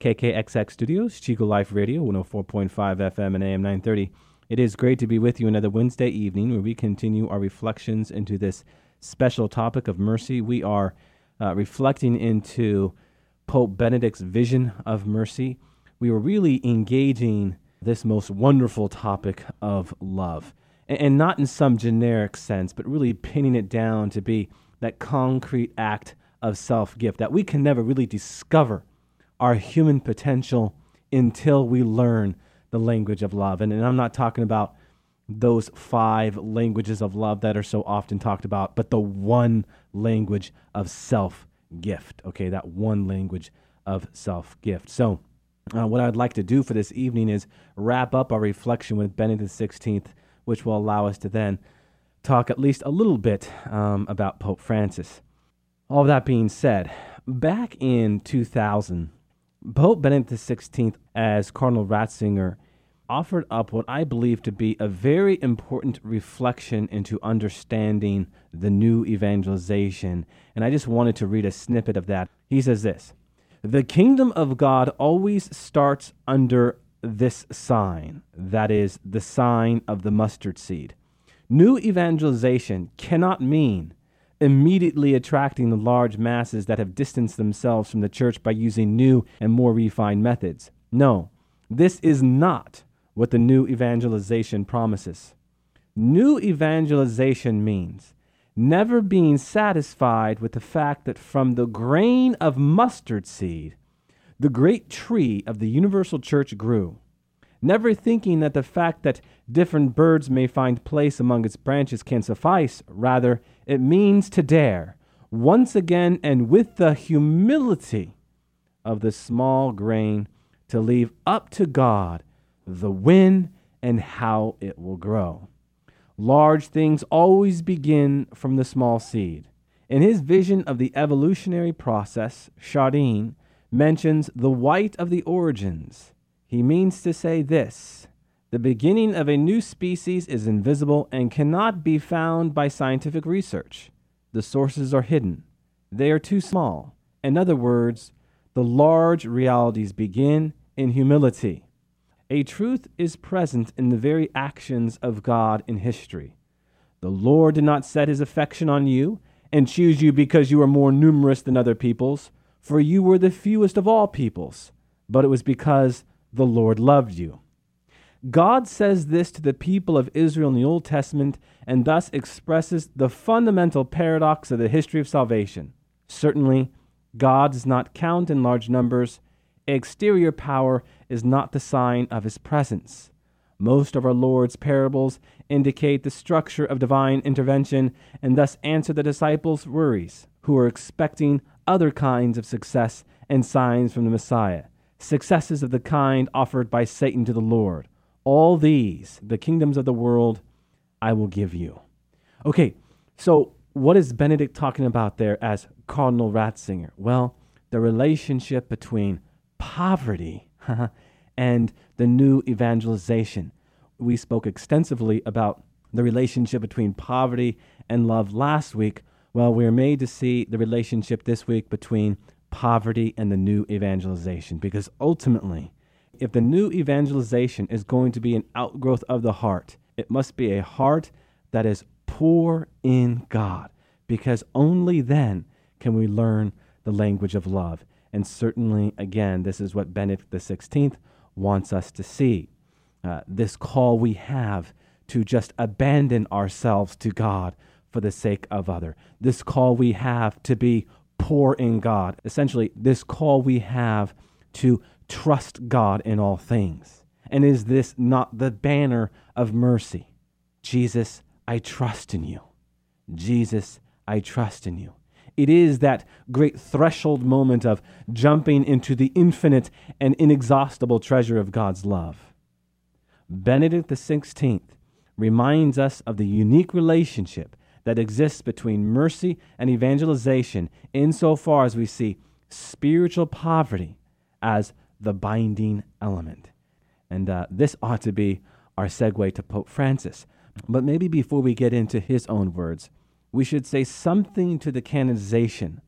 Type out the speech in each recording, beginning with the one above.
KKXX Studios, Chico Life Radio, 104.5 FM and AM 930. It is great to be with you another Wednesday evening where we continue our reflections into this special topic of mercy. We are uh, reflecting into Pope Benedict's vision of mercy. We were really engaging this most wonderful topic of love, and, and not in some generic sense, but really pinning it down to be that concrete act of self gift that we can never really discover our human potential until we learn the language of love. And, and I'm not talking about those five languages of love that are so often talked about, but the one language of self gift. Okay, that one language of self gift. So, uh, what I'd like to do for this evening is wrap up our reflection with Benedict XVI, which will allow us to then talk at least a little bit um, about Pope Francis. All that being said, back in 2000, Pope Benedict XVI, as Cardinal Ratzinger, offered up what I believe to be a very important reflection into understanding the new evangelization. And I just wanted to read a snippet of that. He says this The kingdom of God always starts under this sign, that is, the sign of the mustard seed. New evangelization cannot mean immediately attracting the large masses that have distanced themselves from the church by using new and more refined methods. No, this is not what the new evangelization promises. New evangelization means never being satisfied with the fact that from the grain of mustard seed, the great tree of the universal church grew never thinking that the fact that different birds may find place among its branches can suffice. Rather, it means to dare, once again and with the humility of the small grain, to leave up to God the when and how it will grow. Large things always begin from the small seed. In his vision of the evolutionary process, Chardin mentions the white of the origins he means to say this the beginning of a new species is invisible and cannot be found by scientific research. The sources are hidden, they are too small. In other words, the large realities begin in humility. A truth is present in the very actions of God in history. The Lord did not set his affection on you and choose you because you were more numerous than other peoples, for you were the fewest of all peoples, but it was because the Lord loved you. God says this to the people of Israel in the Old Testament and thus expresses the fundamental paradox of the history of salvation. Certainly, God does not count in large numbers. Exterior power is not the sign of his presence. Most of our Lord's parables indicate the structure of divine intervention and thus answer the disciples' worries, who are expecting other kinds of success and signs from the Messiah successes of the kind offered by Satan to the Lord. All these, the kingdoms of the world, I will give you. Okay, so what is Benedict talking about there as Cardinal Ratzinger? Well, the relationship between poverty and the new evangelization. We spoke extensively about the relationship between poverty and love last week. Well, we're made to see the relationship this week between poverty and the new evangelization. Because ultimately, if the new evangelization is going to be an outgrowth of the heart, it must be a heart that is poor in God. Because only then can we learn the language of love. And certainly, again, this is what Benedict XVI wants us to see. Uh, this call we have to just abandon ourselves to God for the sake of other. This call we have to be poor in God. Essentially, this call we have to trust God in all things. And is this not the banner of mercy? Jesus, I trust in you. Jesus, I trust in you. It is that great threshold moment of jumping into the infinite and inexhaustible treasure of God's love. Benedict XVI reminds us of the unique relationship that exists between mercy and evangelization insofar as we see spiritual poverty as the binding element. And uh, this ought to be our segue to Pope Francis. But maybe before we get into his own words, we should say something to the canonization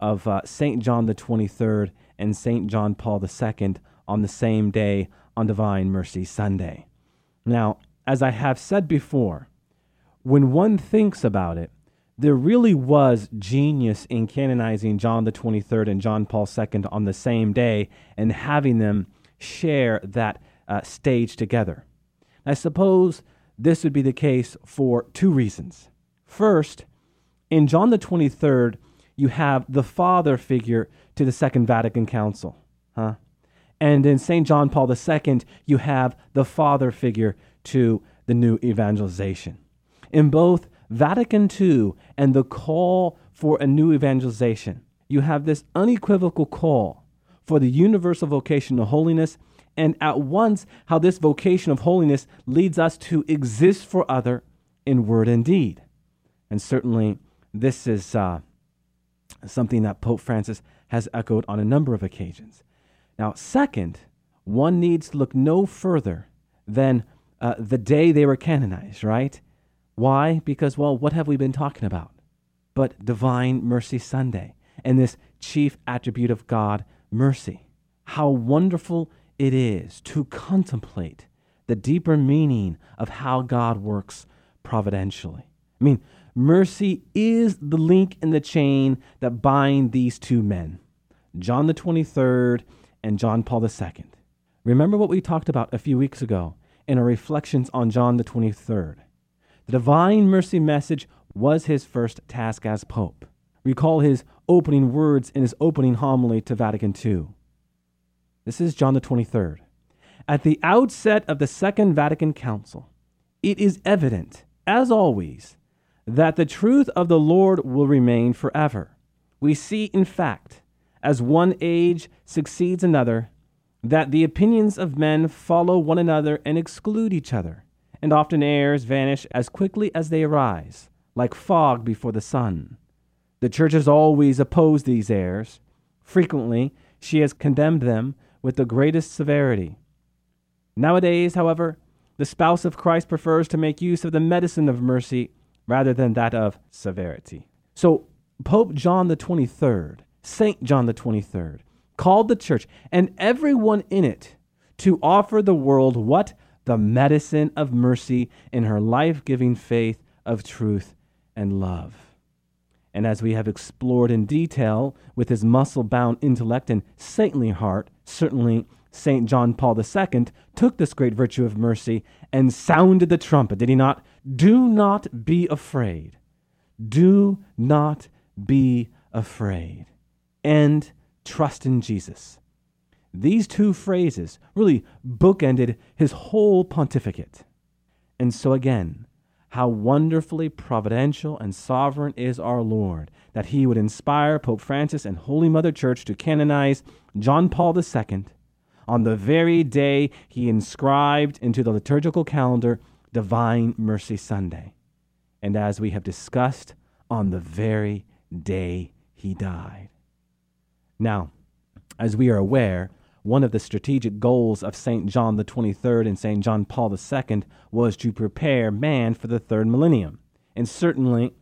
of uh, St. John the 23rd and St. John Paul II on the same day on Divine Mercy Sunday. Now, as I have said before, when one thinks about it, there really was genius in canonizing John the 23rd and John Paul II on the same day and having them share that uh, stage together. I suppose this would be the case for two reasons. First, in John the 23rd, you have the father figure to the Second Vatican Council. Huh? And in St. John Paul II, you have the father figure to the new evangelization. In both Vatican II and the call for a new evangelization, you have this unequivocal call for the universal vocation of holiness, and at once how this vocation of holiness leads us to exist for other in word and deed. And certainly, this is uh, something that Pope Francis has echoed on a number of occasions. Now, second, one needs to look no further than uh, the day they were canonized, right? Why? Because, well, what have we been talking about? But Divine Mercy Sunday and this chief attribute of God, mercy. How wonderful it is to contemplate the deeper meaning of how God works providentially. I mean, mercy is the link in the chain that bind these two men, John the 23rd and John Paul II. Remember what we talked about a few weeks ago in our reflections on John the 23rd. The divine mercy message was his first task as Pope. Recall his opening words in his opening homily to Vatican II. This is John the 23rd. At the outset of the Second Vatican Council, it is evident, as always, that the truth of the Lord will remain forever. We see, in fact, as one age succeeds another, that the opinions of men follow one another and exclude each other, and often errors vanish as quickly as they arise, like fog before the sun. The Church has always opposed these errors. Frequently, she has condemned them with the greatest severity. Nowadays, however, the spouse of Christ prefers to make use of the medicine of mercy rather than that of severity. So, Pope John the 23rd St. John the 23rd, called the church and everyone in it to offer the world what? The medicine of mercy in her life giving faith of truth and love. And as we have explored in detail with his muscle bound intellect and saintly heart, certainly St. John Paul II took this great virtue of mercy and sounded the trumpet, did he not? Do not be afraid. Do not be afraid and trust in Jesus. These two phrases really bookended his whole pontificate. And so, again, how wonderfully providential and sovereign is our Lord that he would inspire Pope Francis and Holy Mother Church to canonize John Paul II on the very day he inscribed into the liturgical calendar Divine Mercy Sunday. And as we have discussed, on the very day he died. Now, as we are aware, one of the strategic goals of St. John the 23rd and St. John Paul II was to prepare man for the third millennium. And certainly,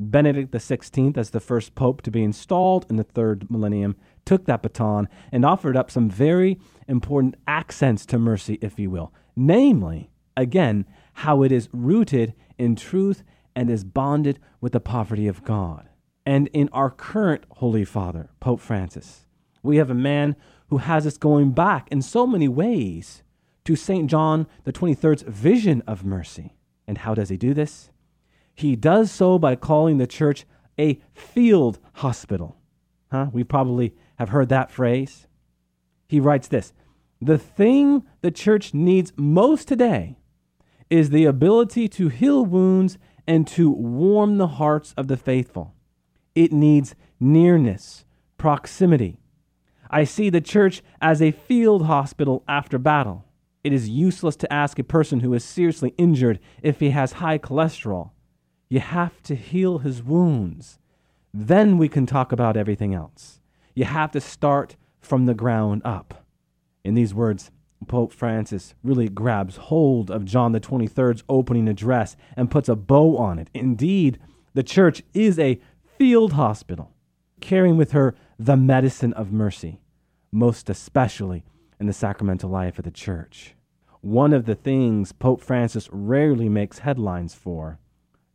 Benedict XVI, as the first pope to be installed in the third millennium, took that baton and offered up some very important accents to mercy, if you will. Namely, again, how it is rooted in truth and is bonded with the poverty of God and in our current Holy Father, Pope Francis. We have a man who has us going back in so many ways to St. John the 23rd's vision of mercy. And how does he do this? He does so by calling the church a field hospital. Huh? We probably have heard that phrase. He writes this The thing the church needs most today is the ability to heal wounds and to warm the hearts of the faithful. It needs nearness, proximity. I see the church as a field hospital after battle. It is useless to ask a person who is seriously injured if he has high cholesterol. You have to heal his wounds. Then we can talk about everything else. You have to start from the ground up. In these words, Pope Francis really grabs hold of John the 23rd's opening address and puts a bow on it. Indeed, the church is a field hospital, carrying with her the medicine of mercy, most especially in the sacramental life of the church. One of the things Pope Francis rarely makes headlines for,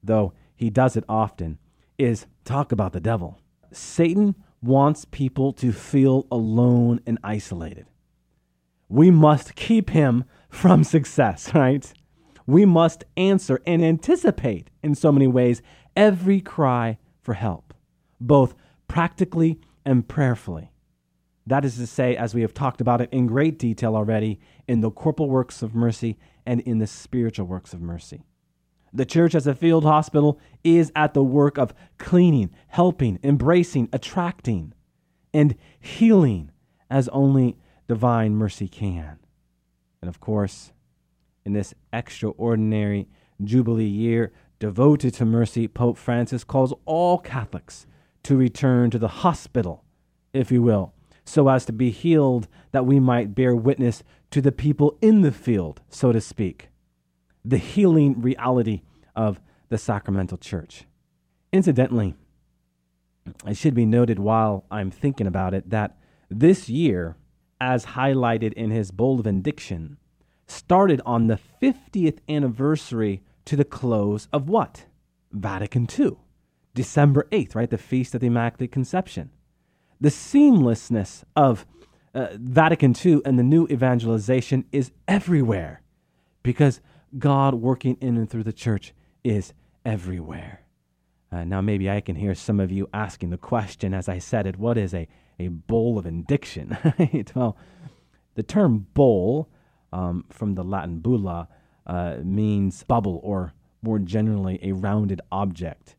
though he does it often, is talk about the devil. Satan wants people to feel alone and isolated. We must keep him from success, right? We must answer and anticipate, in so many ways, every cry for help, both practically and prayerfully. That is to say, as we have talked about it in great detail already, in the corporal works of mercy and in the spiritual works of mercy. The church, as a field hospital, is at the work of cleaning, helping, embracing, attracting, and healing as only divine mercy can. And of course, in this extraordinary Jubilee year devoted to mercy, Pope Francis calls all Catholics to return to the hospital, if you will, so as to be healed, that we might bear witness to the people in the field, so to speak. The healing reality of the sacramental church. Incidentally, it should be noted while I'm thinking about it that this year, as highlighted in his bull of Indiction, started on the 50th anniversary to the close of what? Vatican II, December 8th, right? The Feast of the Immaculate Conception the seamlessness of uh, Vatican II and the new evangelization is everywhere because God working in and through the church is everywhere. Uh, now, maybe I can hear some of you asking the question as I said it what is a, a bull of indiction? well, the term bull um, from the Latin bulla uh, means bubble or more generally a rounded object.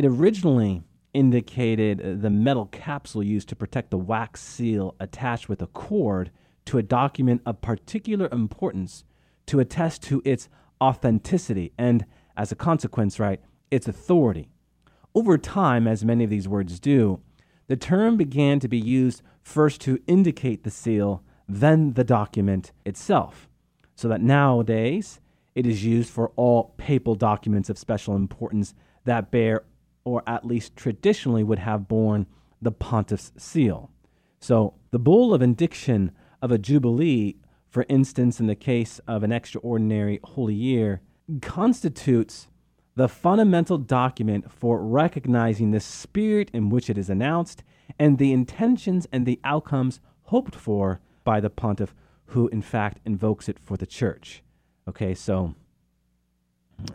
It originally indicated uh, the metal capsule used to protect the wax seal attached with a cord to a document of particular importance to attest to its authenticity and, as a consequence, right, its authority. Over time, as many of these words do, the term began to be used first to indicate the seal, then the document itself. So that nowadays it is used for all papal documents of special importance that bear or at least traditionally would have borne the pontiff's seal. So the bull of indiction of a jubilee, for instance, in the case of an extraordinary holy year, constitutes the fundamental document for recognizing the spirit in which it is announced and the intentions and the outcomes hoped for by the pontiff who in fact invokes it for the church. Okay, so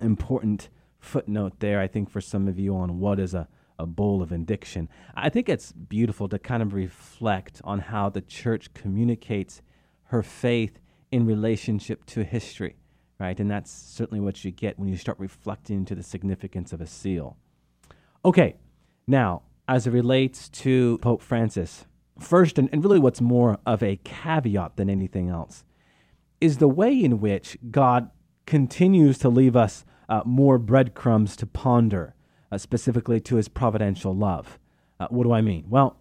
important footnote there, I think, for some of you on what is a, a bull of indiction. I think it's beautiful to kind of reflect on how the church communicates her faith in relationship to history, right? And that's certainly what you get when you start reflecting into the significance of a seal. Okay, now, as it relates to Pope Francis, first, and, and really what's more of a caveat than anything else, is the way in which God continues to leave us uh, more breadcrumbs to ponder, uh, specifically to his providential love. Uh, what do I mean? Well,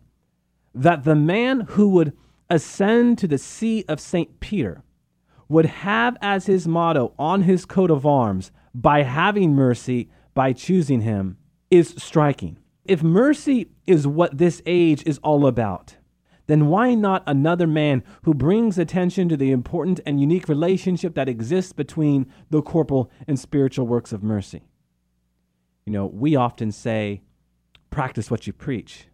that the man who would ascend to the see of St. Peter would have as his motto on his coat of arms, by having mercy, by choosing him, is striking. If mercy is what this age is all about, then why not another man who brings attention to the important and unique relationship that exists between the corporal and spiritual works of mercy? You know, we often say, practice what you preach.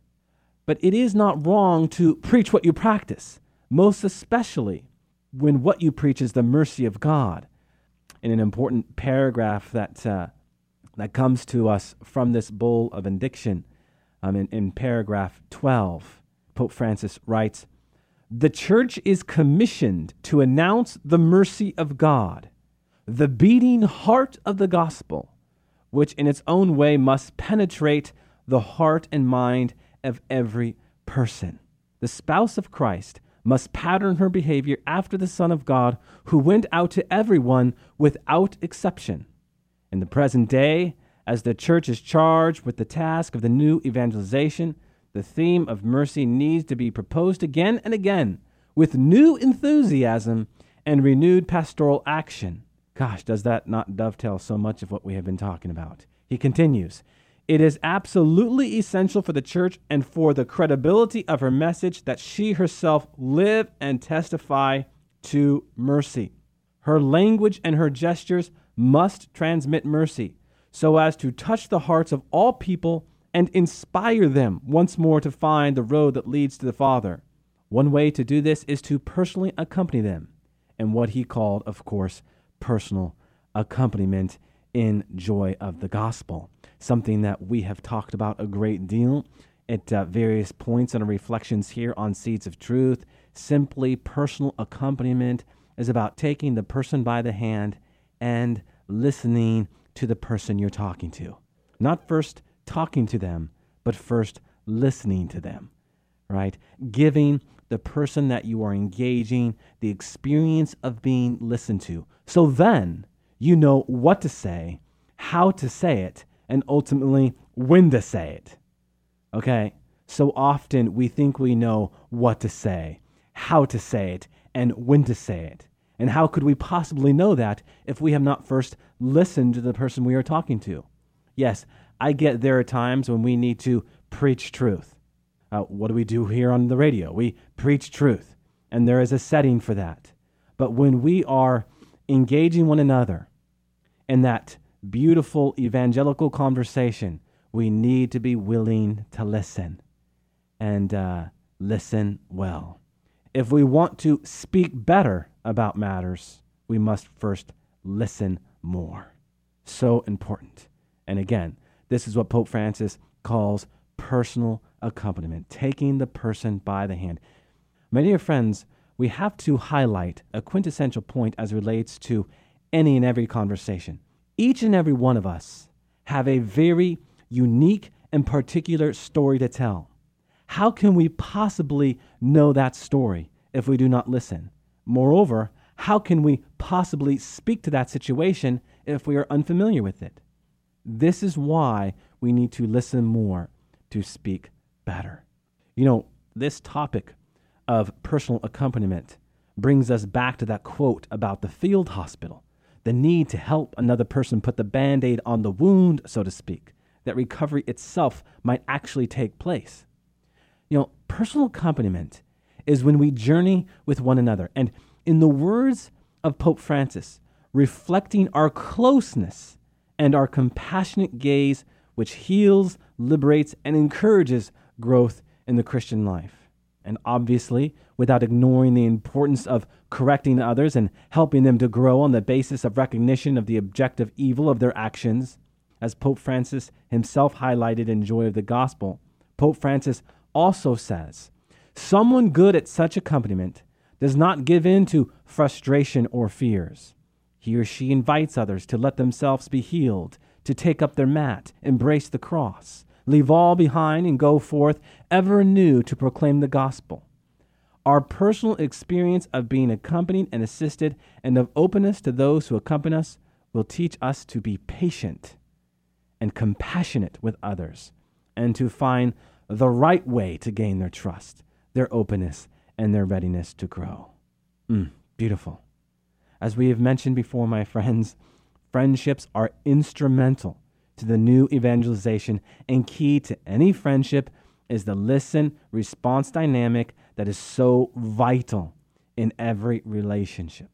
But it is not wrong to preach what you practice, most especially when what you preach is the mercy of God. In an important paragraph that, uh, that comes to us from this bull of indiction, um, in, in paragraph 12, Pope Francis writes The church is commissioned to announce the mercy of God, the beating heart of the gospel, which in its own way must penetrate the heart and mind of every person. The spouse of Christ must pattern her behavior after the Son of God who went out to everyone without exception. In the present day, as the church is charged with the task of the new evangelization, the theme of mercy needs to be proposed again and again with new enthusiasm and renewed pastoral action. Gosh, does that not dovetail so much of what we have been talking about? He continues It is absolutely essential for the church and for the credibility of her message that she herself live and testify to mercy. Her language and her gestures must transmit mercy so as to touch the hearts of all people and inspire them once more to find the road that leads to the Father. One way to do this is to personally accompany them, and what he called, of course, personal accompaniment in joy of the gospel, something that we have talked about a great deal at uh, various points in our reflections here on Seeds of Truth. Simply personal accompaniment is about taking the person by the hand and listening to the person you're talking to. Not first talking to them, but first listening to them, right? Giving the person that you are engaging the experience of being listened to. So then you know what to say, how to say it, and ultimately when to say it. Okay? So often we think we know what to say, how to say it, and when to say it. And how could we possibly know that if we have not first listened to the person we are talking to? Yes, I get there are times when we need to preach truth. Uh, what do we do here on the radio? We preach truth, and there is a setting for that. But when we are engaging one another in that beautiful evangelical conversation, we need to be willing to listen and uh, listen well. If we want to speak better about matters, we must first listen more. So important. And again, this is what Pope Francis calls personal accompaniment, taking the person by the hand. My dear friends, we have to highlight a quintessential point as relates to any and every conversation. Each and every one of us have a very unique and particular story to tell. How can we possibly know that story if we do not listen? Moreover, how can we possibly speak to that situation if we are unfamiliar with it? This is why we need to listen more to speak better. You know, this topic of personal accompaniment brings us back to that quote about the field hospital the need to help another person put the band aid on the wound, so to speak, that recovery itself might actually take place. You know, personal accompaniment is when we journey with one another. And in the words of Pope Francis, reflecting our closeness and our compassionate gaze, which heals, liberates, and encourages growth in the Christian life. And obviously, without ignoring the importance of correcting others and helping them to grow on the basis of recognition of the objective evil of their actions, as Pope Francis himself highlighted in Joy of the Gospel, Pope Francis also says, Someone good at such accompaniment does not give in to frustration or fears. He or she invites others to let themselves be healed, to take up their mat, embrace the cross, leave all behind, and go forth ever anew to proclaim the gospel. Our personal experience of being accompanied and assisted and of openness to those who accompany us will teach us to be patient and compassionate with others and to find the right way to gain their trust, their openness, and their readiness to grow. Mm, beautiful. As we have mentioned before, my friends, friendships are instrumental to the new evangelization, and key to any friendship is the listen response dynamic that is so vital in every relationship.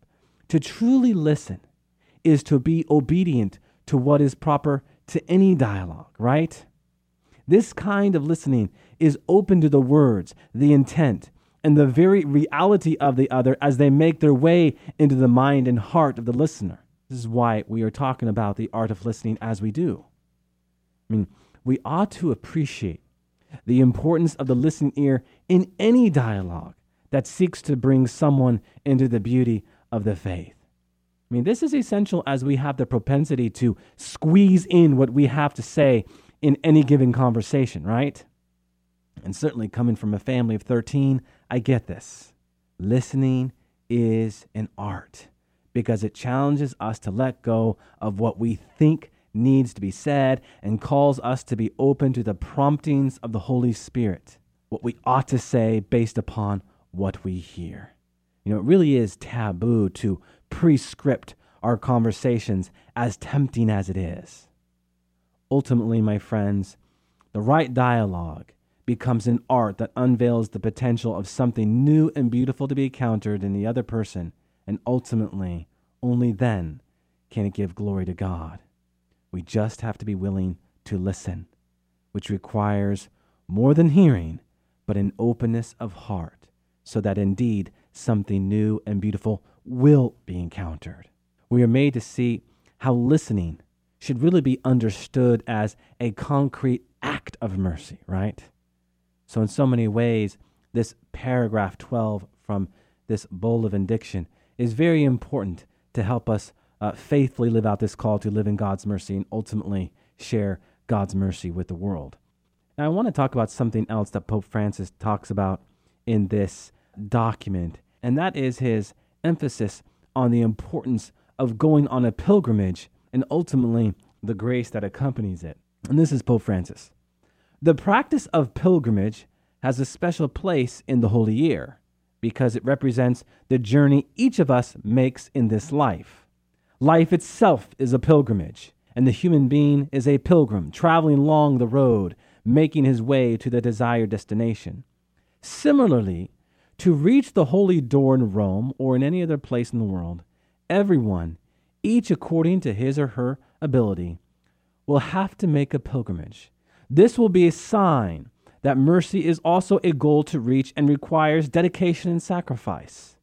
To truly listen is to be obedient to what is proper to any dialogue, right? This kind of listening is open to the words, the intent, and the very reality of the other as they make their way into the mind and heart of the listener. This is why we are talking about the art of listening as we do. I mean, we ought to appreciate the importance of the listening ear in any dialogue that seeks to bring someone into the beauty of the faith. I mean, this is essential as we have the propensity to squeeze in what we have to say in any given conversation, right? And certainly coming from a family of 13, I get this. Listening is an art because it challenges us to let go of what we think needs to be said and calls us to be open to the promptings of the Holy Spirit, what we ought to say based upon what we hear. You know, it really is taboo to prescript our conversations as tempting as it is. Ultimately, my friends, the right dialogue becomes an art that unveils the potential of something new and beautiful to be encountered in the other person, and ultimately, only then can it give glory to God. We just have to be willing to listen, which requires more than hearing, but an openness of heart, so that indeed something new and beautiful will be encountered. We are made to see how listening should really be understood as a concrete act of mercy, right? So, in so many ways, this paragraph 12 from this bull of indiction is very important to help us uh, faithfully live out this call to live in God's mercy and ultimately share God's mercy with the world. Now, I want to talk about something else that Pope Francis talks about in this document, and that is his emphasis on the importance of going on a pilgrimage and ultimately the grace that accompanies it. And this is Pope Francis. The practice of pilgrimage has a special place in the Holy Year because it represents the journey each of us makes in this life. Life itself is a pilgrimage, and the human being is a pilgrim traveling along the road, making his way to the desired destination. Similarly, to reach the holy door in Rome or in any other place in the world, everyone, each according to his or her ability, will have to make a pilgrimage. This will be a sign that mercy is also a goal to reach and requires dedication and sacrifice.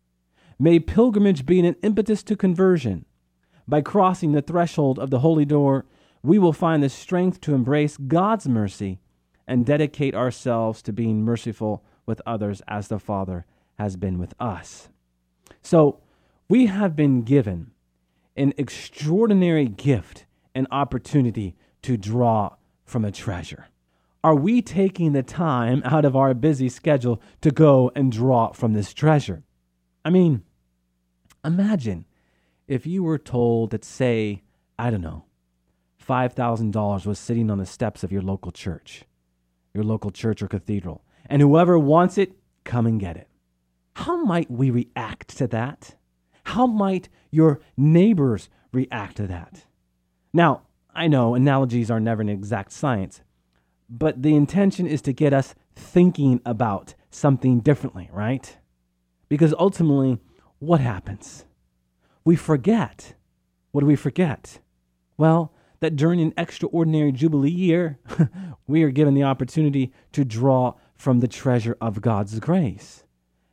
May pilgrimage be an impetus to conversion. By crossing the threshold of the holy door, we will find the strength to embrace God's mercy and dedicate ourselves to being merciful with others as the Father has been with us. So, we have been given an extraordinary gift and opportunity to draw from a treasure. Are we taking the time out of our busy schedule to go and draw from this treasure? I mean, imagine if you were told that, say, I don't know, $5,000 was sitting on the steps of your local church, your local church or cathedral, and whoever wants it, come and get it. How might we react to that? How might your neighbors react to that? Now, I know analogies are never an exact science, but the intention is to get us thinking about something differently, right? Because ultimately, what happens? We forget. What do we forget? Well, that during an extraordinary Jubilee year, we are given the opportunity to draw from the treasure of God's grace.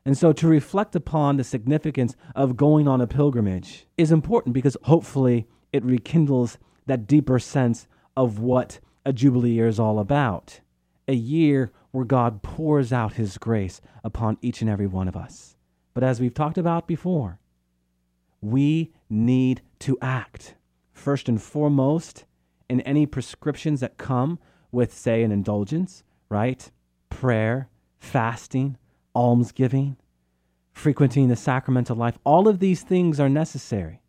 And so to reflect upon the significance of going on a pilgrimage is important because hopefully it rekindles that deeper sense of what a Jubilee year is all about. A year where God pours out his grace upon each and every one of us. But as we've talked about before, we need to act. First and foremost, in any prescriptions that come with, say, an indulgence, right? Prayer, fasting, almsgiving, frequenting the sacramental life, all of these things are necessary.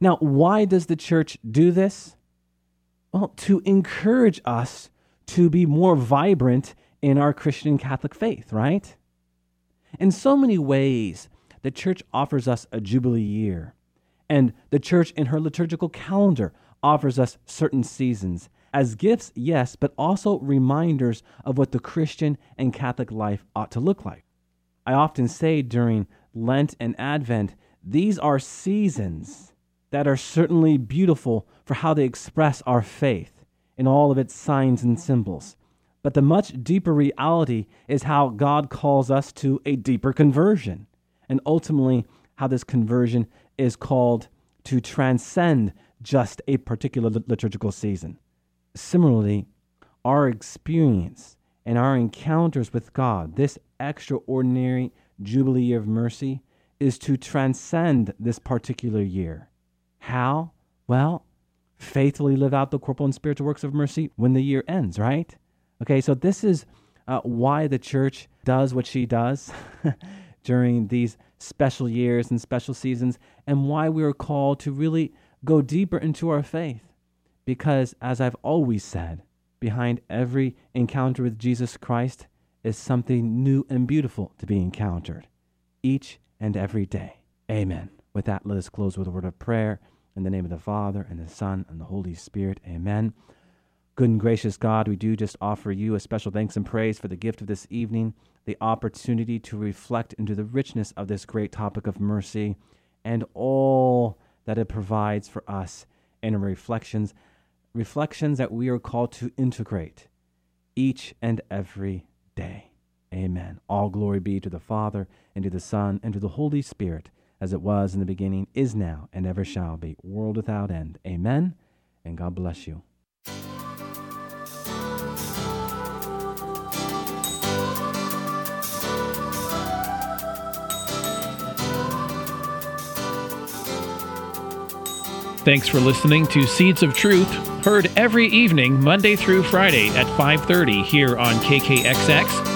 Now, why does the church do this? Well, to encourage us to be more vibrant in our Christian Catholic faith, right? In so many ways, the church offers us a Jubilee year, and the church in her liturgical calendar offers us certain seasons as gifts, yes, but also reminders of what the Christian and Catholic life ought to look like. I often say during Lent and Advent, these are seasons that are certainly beautiful for how they express our faith in all of its signs and symbols. But the much deeper reality is how God calls us to a deeper conversion, and ultimately how this conversion is called to transcend just a particular liturgical season. Similarly, our experience and our encounters with God, this extraordinary Jubilee of mercy, is to transcend this particular year. How? Well, faithfully live out the corporal and spiritual works of mercy when the year ends, right? Okay, so this is uh, why the church does what she does during these special years and special seasons and why we are called to really go deeper into our faith. Because, as I've always said, behind every encounter with Jesus Christ is something new and beautiful to be encountered each and every day. Amen. With that, let us close with a word of prayer in the name of the Father, and the Son, and the Holy Spirit. Amen. Good and gracious God, we do just offer you a special thanks and praise for the gift of this evening, the opportunity to reflect into the richness of this great topic of mercy and all that it provides for us in reflections, reflections that we are called to integrate each and every day. Amen. All glory be to the Father, and to the Son, and to the Holy Spirit, as it was in the beginning, is now, and ever shall be, world without end. Amen. And God bless you. Thanks for listening to Seeds of Truth, heard every evening Monday through Friday at 5:30 here on KKXX.